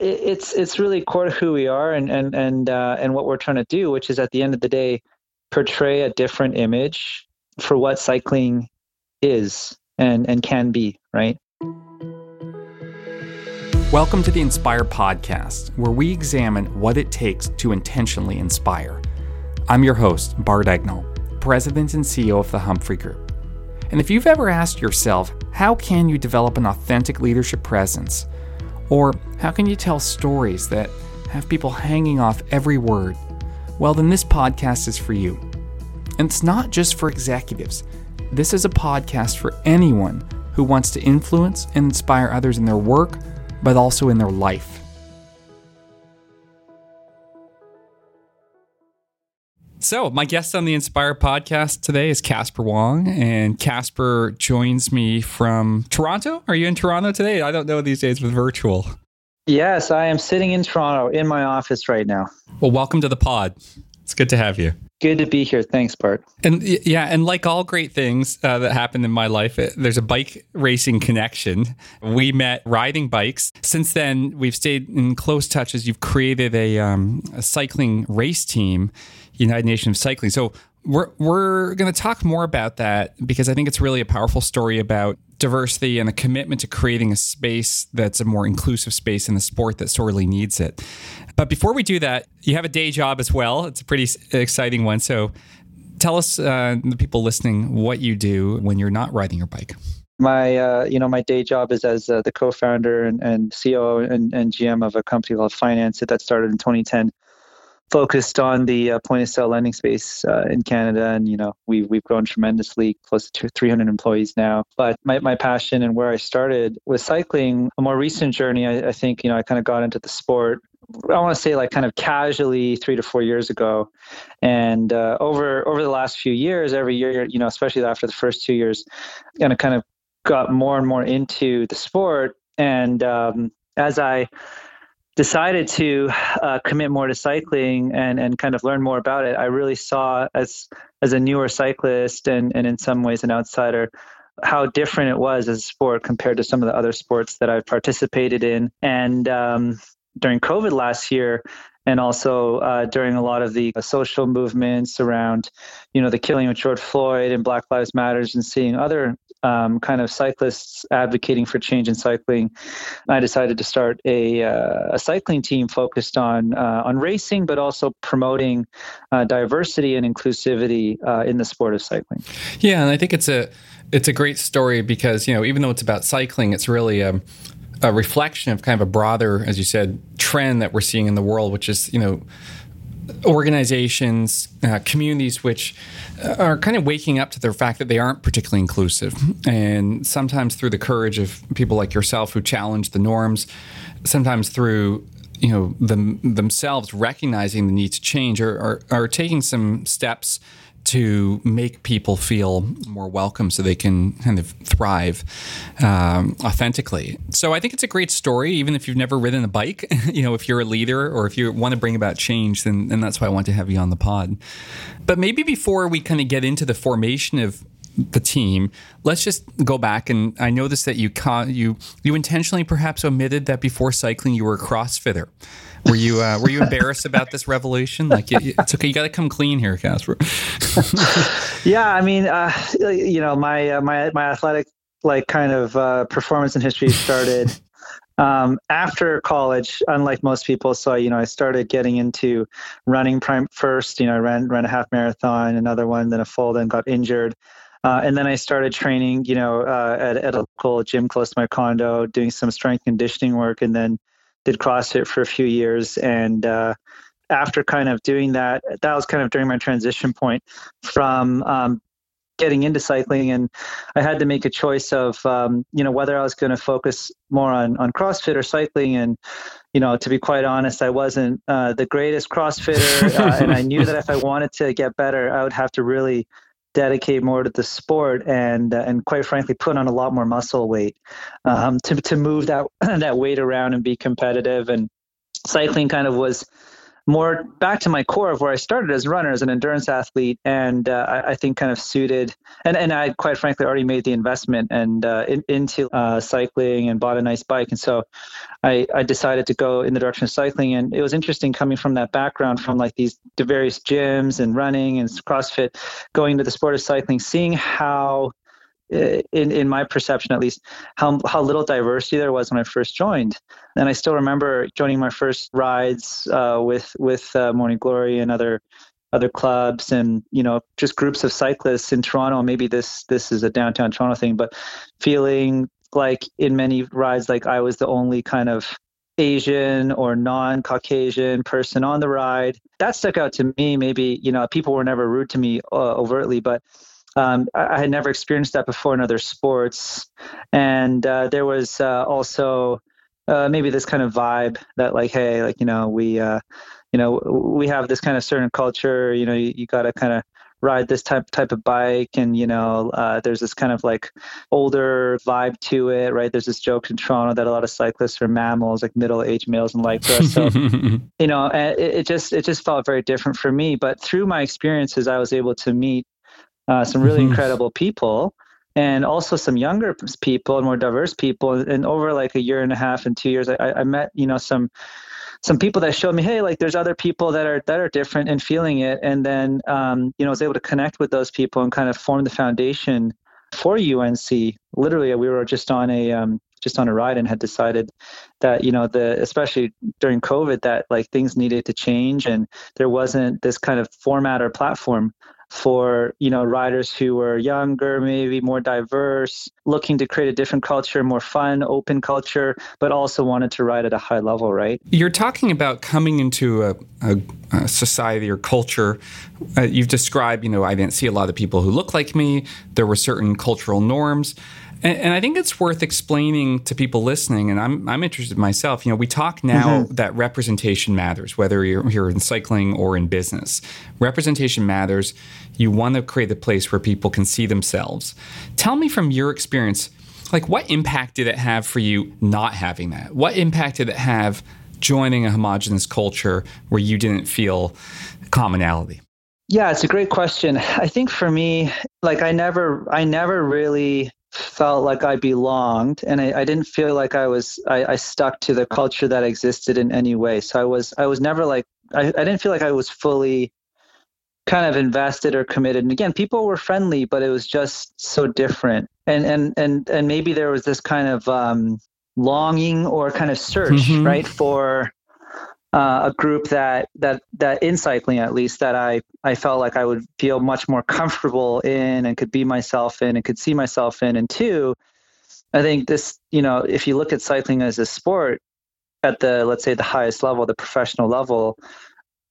it, it's it's really core to who we are and and and uh, and what we're trying to do, which is at the end of the day, portray a different image for what cycling is and and can be, right? Welcome to the Inspire Podcast, where we examine what it takes to intentionally inspire. I'm your host, Bart Egnal, President and CEO of the Humphrey Group. And if you've ever asked yourself, how can you develop an authentic leadership presence? Or how can you tell stories that have people hanging off every word? Well, then this podcast is for you. And it's not just for executives. This is a podcast for anyone who wants to influence and inspire others in their work, but also in their life. So, my guest on the Inspire podcast today is Casper Wong, and Casper joins me from Toronto. Are you in Toronto today? I don't know these days with virtual. Yes, I am sitting in Toronto in my office right now. Well, welcome to the pod. It's good to have you. Good to be here. Thanks, Bart. And yeah, and like all great things uh, that happened in my life, it, there's a bike racing connection. We met riding bikes. Since then, we've stayed in close touch as you've created a, um, a cycling race team, United Nations of Cycling. So we're we're going to talk more about that because I think it's really a powerful story about diversity and a commitment to creating a space that's a more inclusive space in the sport that sorely needs it. But before we do that, you have a day job as well. It's a pretty exciting one. So tell us, uh, the people listening, what you do when you're not riding your bike. My, uh, you know, my day job is as uh, the co-founder and, and CEO and, and GM of a company called Financeit that started in 2010 focused on the uh, point of sale lending space uh, in Canada, and you know we've we've grown tremendously, close to 300 employees now. But my my passion and where I started was cycling. A more recent journey, I, I think you know I kind of got into the sport. I want to say like kind of casually three to four years ago, and uh, over over the last few years, every year, you know, especially after the first two years, and I kind of got more and more into the sport. And um, as I decided to uh, commit more to cycling and, and kind of learn more about it, I really saw as as a newer cyclist and, and in some ways an outsider how different it was as a sport compared to some of the other sports that I've participated in. And um, during COVID last year, and also uh, during a lot of the social movements around, you know, the killing of George Floyd and Black Lives Matters, and seeing other um, kind of cyclists advocating for change in cycling, I decided to start a, uh, a cycling team focused on uh, on racing, but also promoting uh, diversity and inclusivity uh, in the sport of cycling. Yeah, and I think it's a it's a great story because you know even though it's about cycling, it's really a, a reflection of kind of a broader, as you said, trend that we're seeing in the world, which is you know organizations, uh, communities which uh, are kind of waking up to the fact that they aren't particularly inclusive. And sometimes through the courage of people like yourself who challenge the norms, sometimes through you know them, themselves recognizing the need to change or, or, or taking some steps to make people feel more welcome so they can kind of thrive um, authentically. So I think it's a great story, even if you've never ridden a bike. you know, if you're a leader or if you want to bring about change, then, then that's why I want to have you on the pod. But maybe before we kind of get into the formation of the team. Let's just go back and I noticed that you you you intentionally perhaps omitted that before cycling you were a CrossFitter. Were you uh, were you embarrassed about this revelation? Like it's okay, you got to come clean here, Casper. yeah, I mean, uh, you know, my uh, my my athletic like kind of uh, performance and history started um, after college. Unlike most people, so you know, I started getting into running prime first. You know, I ran ran a half marathon, another one, then a full, then got injured. Uh, and then I started training, you know, uh, at, at a local gym close to my condo, doing some strength conditioning work, and then did CrossFit for a few years. And uh, after kind of doing that, that was kind of during my transition point from um, getting into cycling, and I had to make a choice of, um, you know, whether I was going to focus more on on CrossFit or cycling. And you know, to be quite honest, I wasn't uh, the greatest CrossFitter, uh, and I knew that if I wanted to get better, I would have to really dedicate more to the sport and uh, and quite frankly put on a lot more muscle weight um, to to move that that weight around and be competitive. And cycling kind of was more back to my core of where I started as a runner, as an endurance athlete, and uh, I, I, think kind of suited. And and I quite frankly already made the investment and uh, in, into uh, cycling and bought a nice bike, and so I I decided to go in the direction of cycling. And it was interesting coming from that background, from like these the various gyms and running and CrossFit, going to the sport of cycling, seeing how in in my perception at least how how little diversity there was when I first joined. And I still remember joining my first rides uh, with with uh, Morning Glory and other other clubs and you know just groups of cyclists in Toronto. Maybe this this is a downtown Toronto thing but feeling like in many rides like I was the only kind of Asian or non-Caucasian person on the ride. That stuck out to me. Maybe you know people were never rude to me uh, overtly but um, I, had never experienced that before in other sports, and uh, there was uh, also uh, maybe this kind of vibe that like, hey, like you know, we uh, you know we have this kind of certain culture. You know, you, you got to kind of ride this type type of bike and you know uh, there's this kind of like older vibe to it right? There's this joke in toronto that a lot of cyclists are mammals like middle-aged males and like so you know it, it just it just felt very different for me. But through my experiences i was able to meet uh, some really mm-hmm. incredible people and also some younger people and more diverse people. And over like a year and a half and two years I, I met you know some some people that showed me hey like there's other people that are that are different and feeling it. And then um, you know I was able to connect with those people and kind of form the foundation for UNC literally we were just on a um, just on a ride and had decided that you know the especially during covid that like things needed to change and there wasn't this kind of format or platform for you know riders who were younger maybe more diverse looking to create a different culture more fun open culture but also wanted to ride at a high level right? You're talking about coming into a, a, a society or culture uh, you've described you know i didn't see a lot of people who look like me. There were certain cultural norms and, and, I think it's worth explaining to people listening, and I'm, I'm interested myself. You know, we talk now mm-hmm. that representation matters, whether you're, you're in cycling or in business. Representation matters. You want to create a place where people can see themselves. Tell me from your experience, like what impact did it have for you not having that? What impact did it have joining a homogenous culture where you didn't feel commonality? Yeah, it's a great question. I think for me, like I never I never really felt like I belonged, and I, I didn't feel like I was I, I, stuck to the culture that existed in any way. So I was I was never like I, I didn't feel like I was fully kind of invested or committed. And again, people were friendly, but it was just so different. And and and and maybe there was this kind of um, longing or kind of search, mm-hmm. right, for uh, a group that that that in cycling at least that I I felt like I would feel much more comfortable in and could be myself in and could see myself in. And two, I think this you know if you look at cycling as a sport at the let's say the highest level, the professional level,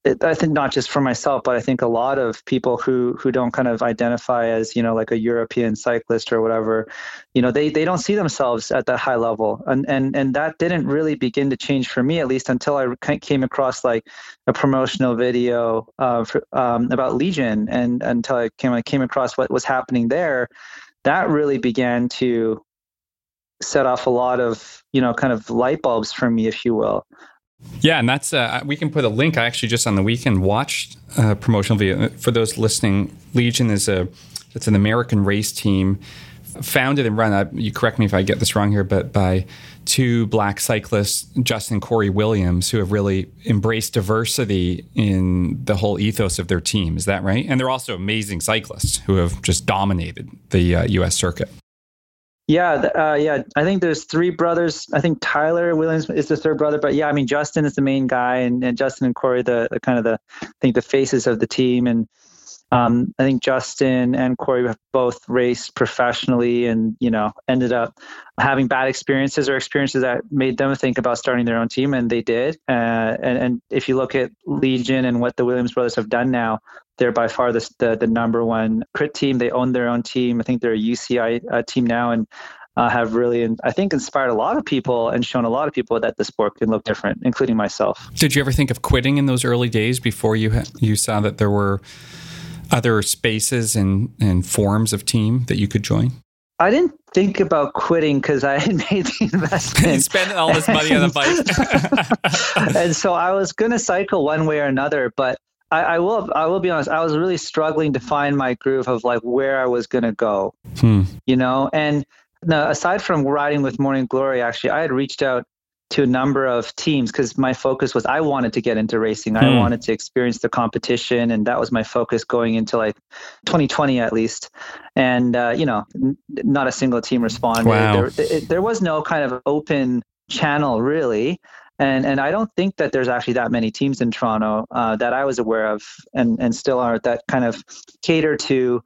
I think not just for myself, but I think a lot of people who who don't kind of identify as you know like a European cyclist or whatever, you know they they don't see themselves at that high level, and and and that didn't really begin to change for me at least until I came across like a promotional video uh, for, um, about Legion, and until I came I came across what was happening there, that really began to set off a lot of you know kind of light bulbs for me, if you will. Yeah, and that's uh, we can put a link. I actually just on the weekend watched a uh, promotional video for those listening. Legion is a it's an American race team founded and run. you correct me if I get this wrong here, but by two black cyclists, Justin Corey Williams, who have really embraced diversity in the whole ethos of their team. Is that right? And they're also amazing cyclists who have just dominated the uh, U.S. circuit. Yeah, uh, yeah. I think there's three brothers. I think Tyler Williams is the third brother, but yeah, I mean Justin is the main guy, and, and Justin and Corey the, the kind of the I think the faces of the team, and um, I think Justin and Corey both raced professionally, and you know ended up having bad experiences or experiences that made them think about starting their own team, and they did. Uh, and, and if you look at Legion and what the Williams brothers have done now, they're by far the, the, the number one crit team. They own their own team. I think they're a UCI uh, team now, and uh, have really, I think, inspired a lot of people and shown a lot of people that the sport can look different, including myself. Did you ever think of quitting in those early days before you you saw that there were other spaces and, and forms of team that you could join? I didn't think about quitting because I had made the investment. Spending all this money on the bike. and so I was going to cycle one way or another, but I, I, will I will be honest. I was really struggling to find my groove of like where I was going to go. Hmm. You know, and no, aside from riding with Morning Glory, actually, I had reached out to a number of teams because my focus was I wanted to get into racing. I hmm. wanted to experience the competition, and that was my focus going into like 2020 at least. And uh, you know, n- not a single team responded. Wow. There, it, there was no kind of open channel really. And and I don't think that there's actually that many teams in Toronto uh, that I was aware of, and and still are that kind of cater to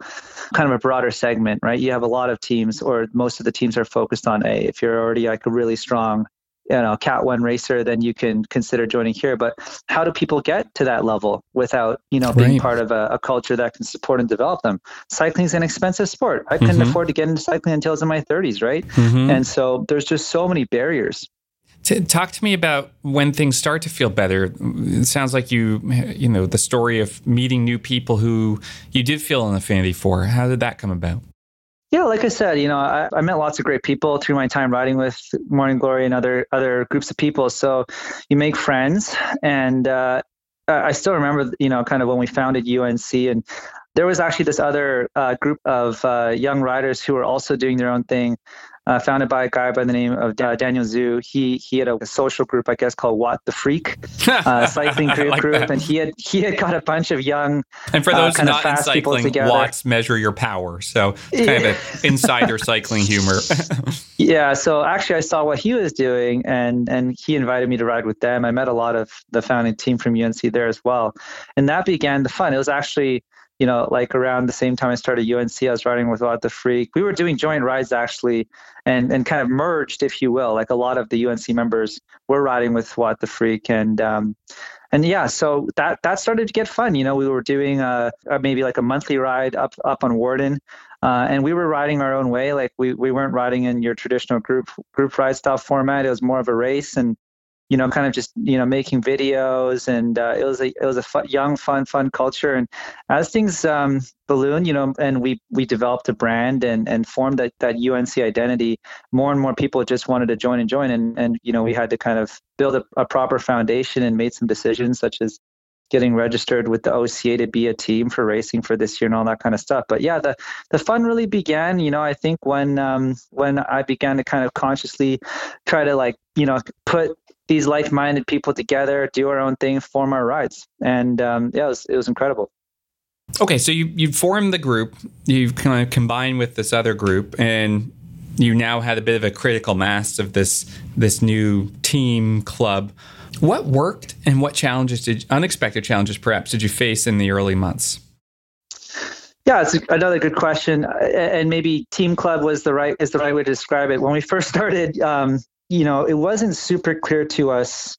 kind of a broader segment, right? You have a lot of teams, or most of the teams are focused on a. If you're already like a really strong you know cat one racer then you can consider joining here but how do people get to that level without you know being right. part of a, a, culture that can support and develop them cycling is an expensive sport i couldn't mm-hmm. afford to get into cycling until i was in my 30s right mm-hmm. and so there's just so many barriers talk to me about when things start to feel better. It sounds like you, you know, the story of meeting new people who you did feel an affinity for. How did that come about? Yeah, like I said, you know, I, I, met lots of great people through my time riding with Morning Glory and other other groups of people. So you make friends, and uh, I still remember, you know, kind of when we founded UNC, and there was actually this other uh, group of uh, young riders who were also doing their own thing uh, founded by a guy by the name of uh, Daniel Zhu. He he had a, a, social group, I guess, called Watt the Freak, uh, cycling group, like group and he had he had got a bunch of young and for those uh, not in cycling, watts measure your power, so it's kind of an insider cycling humor. yeah, so actually, I saw what he was doing, and and he invited me to ride with them. I met a lot of the founding team from UNC there as well, and that began the fun. It was actually you know, like around the same time I started UNC, I was riding with Watt the Freak. We were doing joint rides actually, and and kind of merged, if you will. Like a lot of the UNC members were riding with Watt the Freak, and um, and yeah, so that that started to get fun. You know, we were doing a, a maybe like a monthly ride up up on Warden, uh, and we were riding our own way. Like we we weren't riding in your traditional group group ride style format. It was more of a race, and you know, kind of just you know making videos, and uh, it was a it was a fun, young, fun, fun culture. And as things um, balloon, you know, and we we developed a brand and and formed that that UNC identity. More and more people just wanted to join and join, and and you know we had to kind of build a, a proper foundation and made some decisions such as getting registered with the OCA to be a team for racing for this year and all that kind of stuff. But yeah, the the fun really began, you know, I think when um when I began to kind of consciously try to like, you know, put these like-minded people together, do our own thing, form our rides, and um, yeah, it was, it was incredible. Okay, so you you formed the group, you've kind of combined with this other group, and you now had a bit of a critical mass of this this new team club. What worked, and what challenges did unexpected challenges perhaps did you face in the early months? Yeah, it's another good question, and maybe team club was the right is the right way to describe it. When we first started, um, you know, it wasn't super clear to us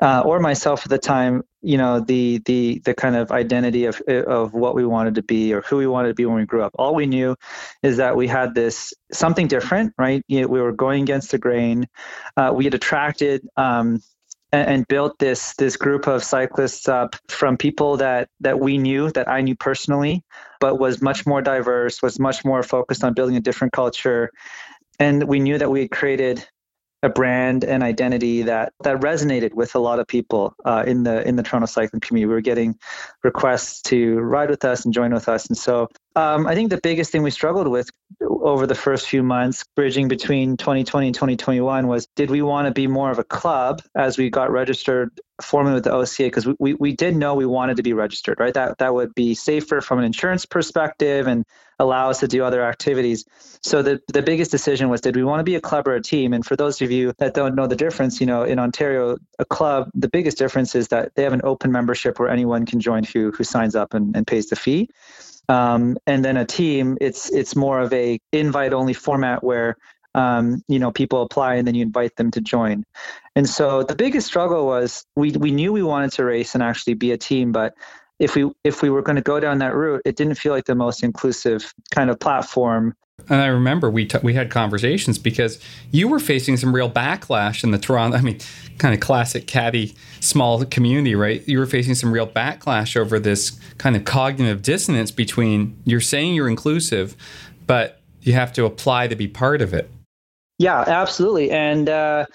uh, or myself at the time, you know, the the the kind of identity of of what we wanted to be or who we wanted to be when we grew up. All we knew is that we had this something different, right? You know, we were going against the grain. Uh, we had attracted um, and, and, built this this group of cyclists up from people that that we knew, that I knew personally, but was much more diverse, was much more focused on building a different culture, and we knew that we had created a brand and identity that that resonated with a lot of people uh, in the in the Toronto cycling community. We were getting requests to ride with us and join with us, and so um, I think the biggest thing we struggled with over the first few months, bridging between 2020 and 2021, was did we want to be more of a club as we got registered formally with the OCA? Because we, we, did know we wanted to be registered, right? That, that would be safer from an insurance perspective and allow us to do other activities. So the, the biggest decision was did we want to be a club or a team? And for those of you that don't know the difference, you know, in Ontario, a club, the biggest difference is that they have an open membership where anyone can join who, who signs up and, and pays the fee. Um, and then a team, it's it's more of a invite only format where um, you know people apply and then you invite them to join. And so the biggest struggle was we we knew we wanted to race and actually be a team, but if we if we were going to go down that route, it didn't feel like the most inclusive kind of platform and I remember we t- we had conversations because you were facing some real backlash in the Toronto. I mean, kind of classic caddy small community, right? You were facing some real backlash over this kind of cognitive dissonance between you're saying you're inclusive, but you have to apply to be part of it. Yeah, absolutely. And uh,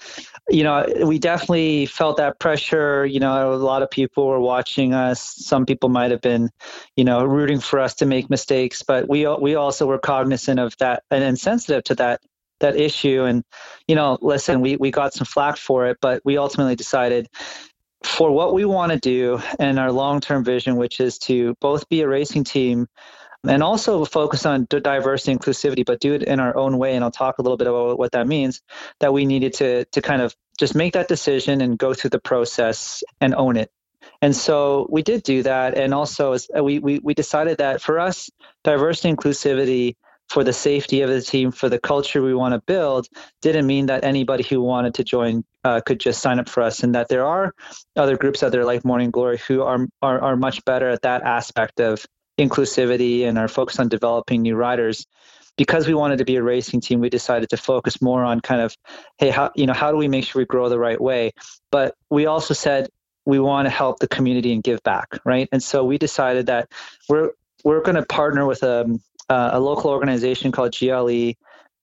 you know, we definitely felt that pressure. You know, a lot of people were watching us. Some people might have been, you know, rooting for us to make mistakes, but we we also were cognizant of that and, and sensitive to that that issue. And you know, listen, we we got some flack for it, but we ultimately decided for what we want to do and our long term vision, which is to both be a racing team and also focus on diversity inclusivity but do it in our own way. And i'll talk a little bit about what that means that we needed to to kind of just make that decision and go through the process and own it. And so we did do that. And also we, we, we decided that for us diversity inclusivity for the safety of the team for the culture we want to build didn't mean that anybody who wanted to join uh, could just sign up for us and that there are other groups out there like morning glory who are, are, are much better at that aspect of inclusivity and our focus on developing new riders because we wanted to be a racing team we decided to focus more on kind of hey how you know how do we make sure we grow the right way? But we also said we want to help the community and give back right? And so we decided that we're we're going to partner with a, um, a local organization called gle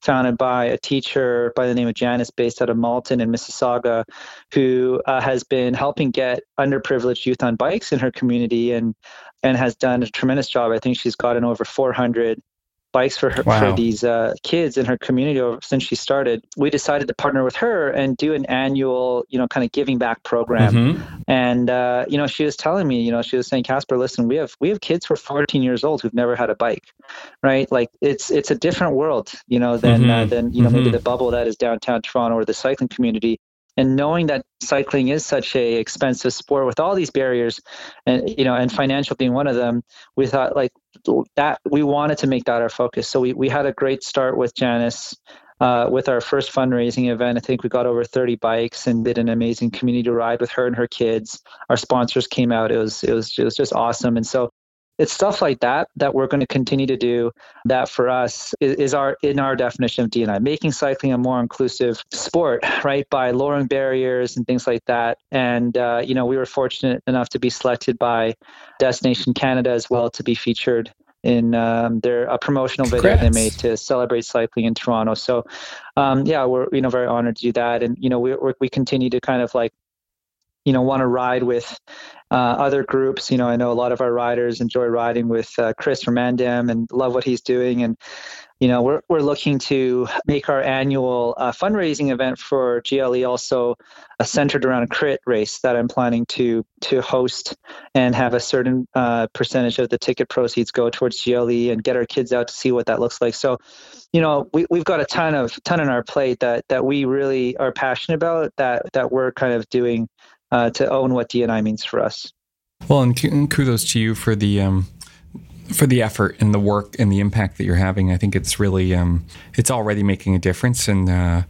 founded by a teacher by the name of Janice, based out of Malton in Mississauga, who uh, has been helping get underprivileged youth on bikes in her community and and has done a tremendous job. I think she's gotten over 400 bikes for her wow. for these uh, kids in her community over, since she started. We decided to partner with her and do an annual, you know, kind of giving back program. Mm-hmm. And uh, you know, she was telling me, you know, she was saying, Casper, listen, we have we have kids who are 14 years old who've never had a bike, right? Like it's it's a different world, you know, than uh, mm-hmm. uh, than you know mm-hmm. maybe the bubble that is downtown Toronto or the cycling community and knowing that cycling is such a expensive sport with all these barriers and you know and financial being one of them we thought like that we wanted to make that our focus. So we, we had a great start with janice uh, with our first fundraising event. I think we got over 30 bikes and did an amazing community ride with her and her kids. Our sponsors came out. It was it was, it was just awesome. And so it's stuff like that that we're going to continue to do that for us is, is, our in our definition of dni making cycling a more inclusive sport right by lowering barriers and things like that. And uh, you know we were fortunate enough to be selected by destination canada as well to be featured in um, their a promotional video they made to celebrate cycling in toronto. So um, yeah we're you know very honored to do that. And you know we we continue to kind of like you know want to ride with uh, other groups. You know, I know a lot of our riders enjoy riding with uh, Chris from Mandem and love what he's doing. And you know, we're we're looking to make our annual uh, fundraising event for GLE also centered around a crit race that I'm planning to to host and have a certain uh, percentage of the ticket proceeds go towards GLE and get our kids out to see what that looks like. So, you know, we we've got a ton of ton on our plate that that we really are passionate about that that we're kind of doing uh, to own what DNI means for us. Well, and kudos to you for the um, for the effort and the work and the impact that you're having. I think it's really um, it's already making a difference, and, uh,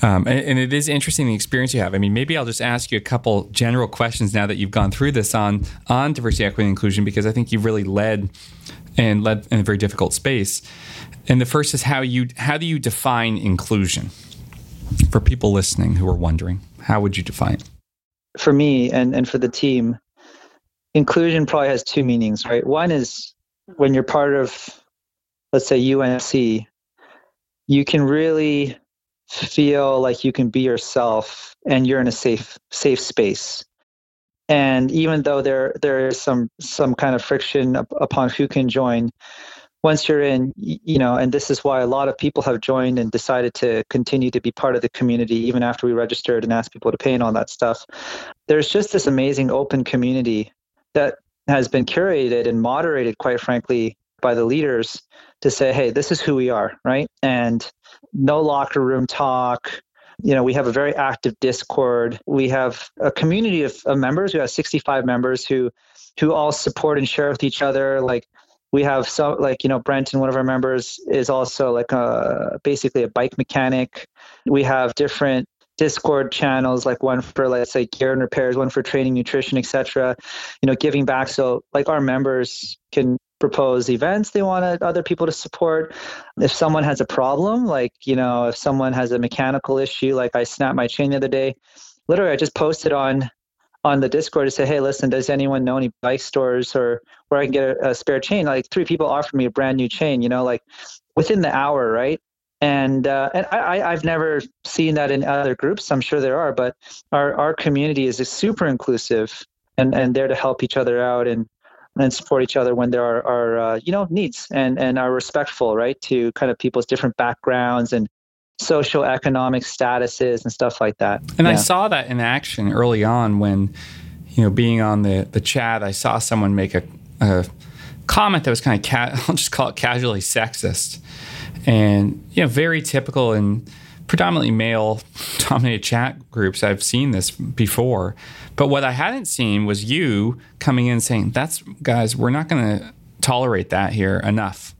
um, and, and it is interesting the experience you have. I mean, maybe I'll just ask you a couple general questions now that you've gone through this on on diversity, equity, and inclusion because I think you've really led and led in a very difficult space. And the first is how you how do you define inclusion for people listening who are wondering? How would you define it? For me and, and for the team, inclusion probably has two meanings, right? One is when you're part of, let's say, UNC, you can really feel like you can be yourself and you're in a safe safe space. And even though there there is some some kind of friction upon who can join, once you're in, you know, and this is why a lot of people have joined and decided to continue to be part of the community even after we registered and asked people to pay and all that stuff. There's just this amazing open community that has been curated and moderated, quite frankly, by the leaders to say, hey, this is who we are, right? And no locker room talk. You know, we have a very active Discord. We have a community of, of members. We have 65 members who who all support and share with each other. Like we have some like you know brenton one of our members is also like a basically a bike mechanic. We have different discord channels like one for let's say gear and repairs one for training nutrition etc you know giving back. So like our members can propose events they want other people to support. If someone has a problem like you know if someone has a mechanical issue like i snapped my chain the other day. Literally i just posted on on the Discord to say, hey, listen, does anyone know any bike stores or where I can get a, a spare chain? Like three people offered me a brand new chain, you know, like within the hour, right? and uh, and I, I've never seen that in other groups. I'm sure there are, but our our community is super inclusive and and there to help each other out and and support each other when there are, are uh, you know needs and and are respectful right to kind of people's different backgrounds and social economic statuses and stuff like that. And yeah. I saw that in action early on when you know being on the the chat, I saw someone make a, a comment that was kind of ca- I'll just call it casually sexist and you know very typical in predominantly male dominated chat groups i've seen this before but what i hadn't seen was you coming in saying that's guys we're not going to tolerate that here enough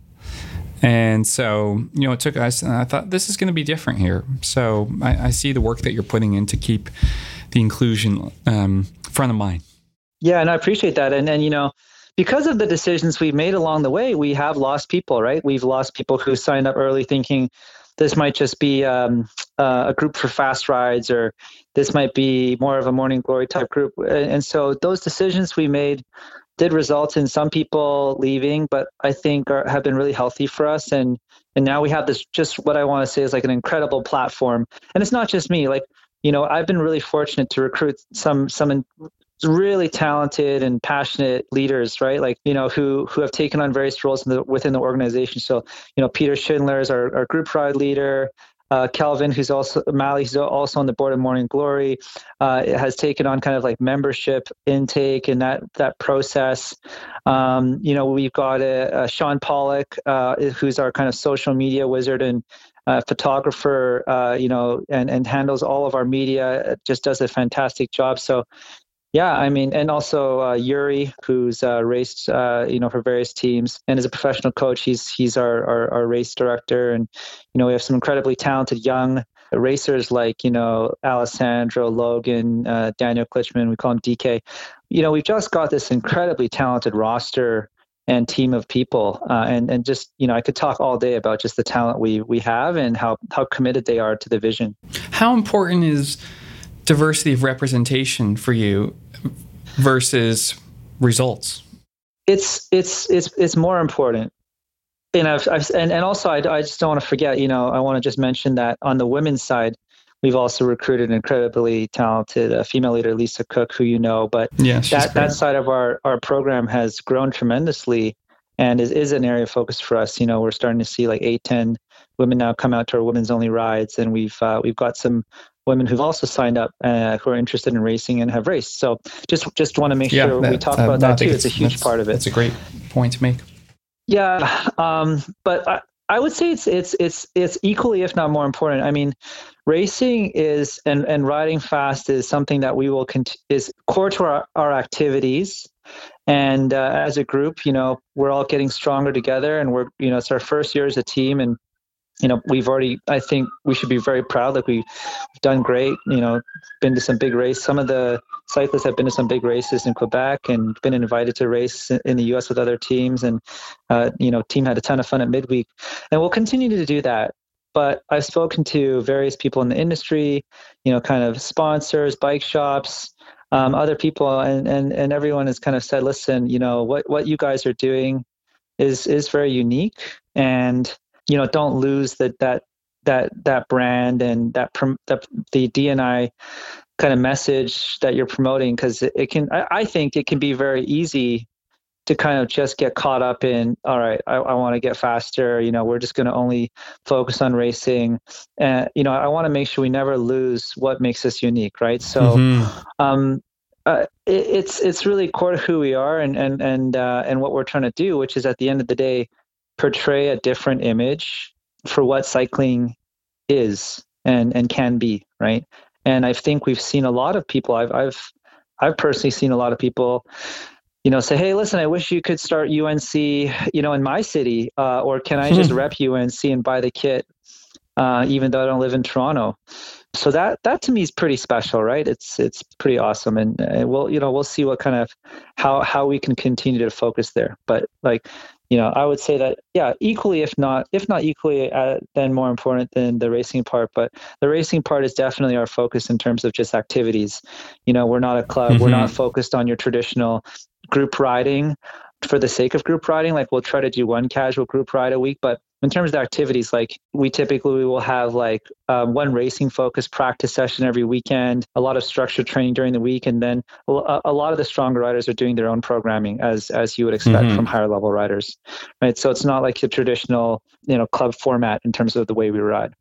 and so you know it took us i thought this is going to be different here so I, I, see the work that you're putting in to keep the inclusion um, front of mind yeah and i appreciate that and and you know because of the decisions we've made along the way, we have lost people, right? We've lost people who signed up early thinking this might just be um, uh, a group for fast rides or this might be more of a morning glory type group. And so those decisions we made did result in some people leaving, but I think are, have been really healthy for us. And and now we have this just what I want to say is like an incredible platform. And it's not just me. Like you know, I've been really fortunate to recruit some some really talented and passionate leaders, right? Like, you know, who who have taken on various roles the, within the organization. So, you know, Peter Schindler is our, our group ride leader. Uh, Kelvin, who's also Mali, who's also on the board of Morning Glory, uh, has taken on kind of like membership intake and that that process. Um, you know, we've got a, a Sean Pollock, uh, who's our kind of social media wizard and uh, photographer, uh, you know, and, and handles all of our media, just does a fantastic job. So, yeah, I mean, and also uh, Yuri, who's uh, raced, uh, you know, for various teams, and is a professional coach. He's he's our, our, our race director, and you know, we have some incredibly talented young racers like you know Alessandro, Logan, uh, Daniel Klitschman. We call him DK. You know, we've just got this incredibly talented roster and team of people, uh, and and just you know, I could talk all day about just the talent we we have and how how committed they are to the vision. How important is diversity of representation for you versus results? It's it's it's it's more important. And I've, I've and, and also I, I just don't want to forget, you know, I want to just mention that on the women's side, we've also recruited an incredibly talented uh, female leader, Lisa Cook, who you know. But yeah, that, that side of our, our program has grown tremendously and is, is an area of focus for us. You know, we're starting to see like eight, 10 women now come out to our women's only rides, and we've uh, we've got some women who've also signed up uh, who are interested in racing and have raced. So just just want to make yeah, sure that, we talk uh, about that too. It's, it's, a huge part of it. It's a great point to make. Yeah, um, but I, I would say it's it's it's it's equally, if not more important. I mean, racing is and and riding fast is something that we will cont- is core to our, our activities. And uh, as a group, you know, we're all getting stronger together, and we're you know it's our first year as a team, and you know, we've already, I think we should be very proud. Like we, have done great, you know, been to some big races. Some of the cyclists have been to some big races in Quebec and been invited to race in the U.S. with other teams. And, uh, you know, team had a ton of fun at midweek. And we'll continue to do that. But I've spoken to various people in the industry, you know, kind of sponsors, bike shops, um, other people, and, and, and everyone has kind of said, listen, you know, what, what you guys are doing is, is very unique. And, you know don't lose that that that that brand and that the, the DNI kind of message that you're promoting because it, it, can I, I, think it can be very easy to kind of just get caught up in all right I, I want to get faster you know we're just going to only focus on racing and you know I want to make sure we never lose what makes us unique right so mm-hmm. um uh, it, it's it's really core to who we are and and and uh, and what we're trying to do which is at the end of the day portray a different image for what cycling is and and can be right? And i think we've seen a lot of people i've i've i've personally seen a lot of people you know say hey listen i wish you could start unc you know in my city uh, or can i just rep unc and buy the kit uh, even though i don't live in toronto? So that that to me is pretty special right? It's it's pretty awesome. And, and we'll you know we'll see what kind of how how we can continue to focus there. But like you know i would say that yeah equally if not if not equally uh, then more important than the racing part but the racing part is definitely our focus in terms of just activities you know we're not a club mm-hmm. we're not mm-hmm. focused on your traditional group riding for the sake of group riding like we'll try to do one casual group ride a week but in terms of activities, like we typically will have like um, one racing focused practice session every weekend, a lot of structured training during the week, and then a, a lot of the stronger riders are doing their own programming as as you would expect mm-hmm. from higher level riders, right? So it's not like the traditional you know club format in terms of the way we ride.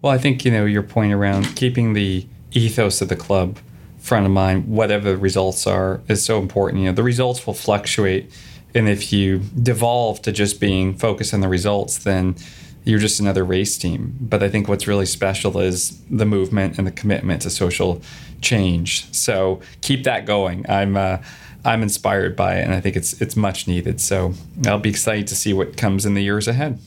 Well, I think you know your point around keeping the ethos of the club front of mind, whatever the results are, is so important. You know, the results will fluctuate and if you devolve to just being focused on the results, then you're just another race team. But I think what's really special is the movement and the commitment to social change. So keep that going. I'm uh, I'm inspired by it, and I think it's it's much needed. So I'll be excited to see what comes in the years ahead.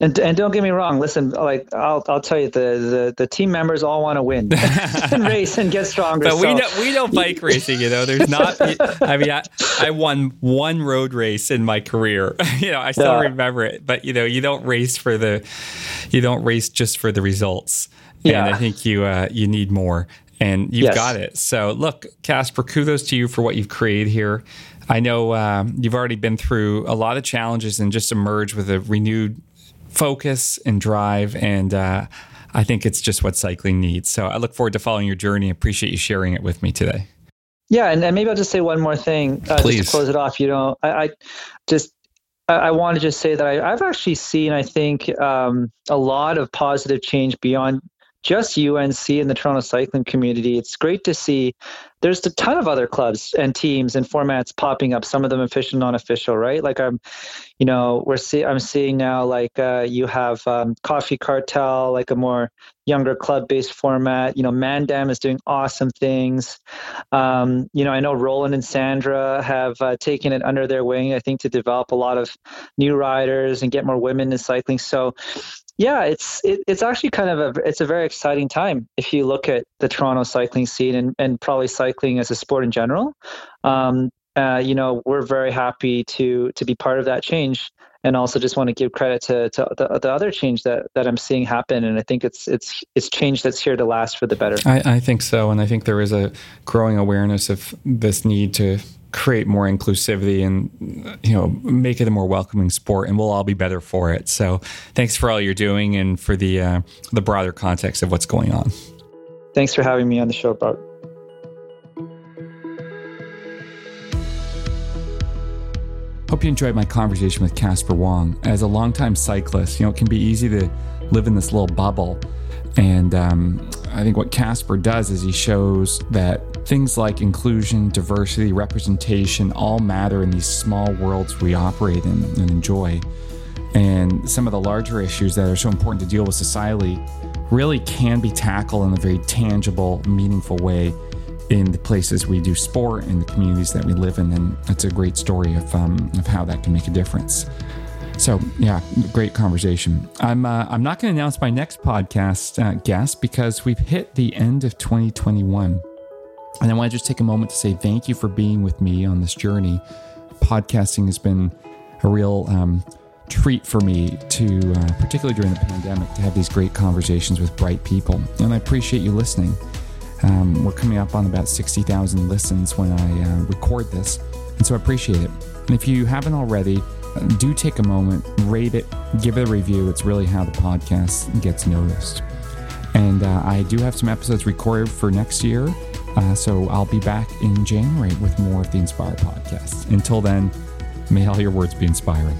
And, and don't get me wrong. Listen, like I'll I'll tell you, the the, the team members all want to win and race and get stronger. But so. we know we know bike racing. You know, there's not. I mean, I, I won one road race in my career. you know, I still yeah. remember it. But you know, you don't race for the, you don't race just for the results. Yeah. And I think you uh, you need more, and you've yes. got it. So look, Casper, kudos to you for what you've created here. I know um, you've already been through a lot of challenges and just emerged with a renewed focus and drive. And uh, I think it's just what cycling needs. So I look forward to following your journey. Appreciate you sharing it with me today. Yeah, and, and maybe I'll just say one more thing. Uh, Please just close it off. You know, I, I just I, I want to just say that I, have actually seen, I think, um, a lot of positive change beyond just UNC and the Toronto cycling community. It's great to see there's a ton of other clubs and teams and formats popping up. Some of them official, non-official, right? Like I'm, you know, we're see I'm seeing now like uh, you have um, Coffee Cartel, like a more younger club-based format. You know, Mandem is doing awesome things. Um, you know, I know Roland and Sandra have uh, taken it under their wing. I think to develop a lot of new riders and get more women in cycling. So yeah, it's it, it's actually kind of a it's a very exciting time if you look at the Toronto cycling scene and, and probably cycling as a sport in general. Um, uh, you know, we're very happy to to be part of that change, and also just want to give credit to, to the, the other change that, that I'm seeing happen. And I think it's it's it's change that's here to last for the better. I, I think so, and I think there is a growing awareness of this need to create more inclusivity and you know make it a more welcoming sport and we'll all be better for it so thanks for all you're doing and for the uh, the broader context of what's going on thanks for having me on the show bart Hope you enjoyed my conversation with Casper Wong. As a longtime cyclist, you know, it can be easy to live in this little bubble. And um, I think what Casper does is he shows that Things like inclusion, diversity, representation all matter in these small worlds we operate in and enjoy. And some of the larger issues that are so important to deal with societally really can be tackled in a very tangible, meaningful way in the places we do sport in the communities that we live in. And it's a great story of, um, of how that can make a difference. So yeah, great conversation. I'm uh, I'm not going to announce my next podcast uh, guest because we've hit the end of 2021. And I want to just take a moment to say thank you for being with me on this journey. Podcasting has been a real um, treat for me to, uh, particularly during the pandemic, to have these great conversations with bright people. And I appreciate you listening. Um, we're coming up on about 60,000 listens when I uh, record this. And so I appreciate it. And if you haven't already, uh, do take a moment, rate it, give it a review. It's really how the podcast gets noticed. And uh, I do have some episodes recorded for next year. Uh, so I'll be back in January with more of the Inspire podcast. Until then, may all your words be inspiring.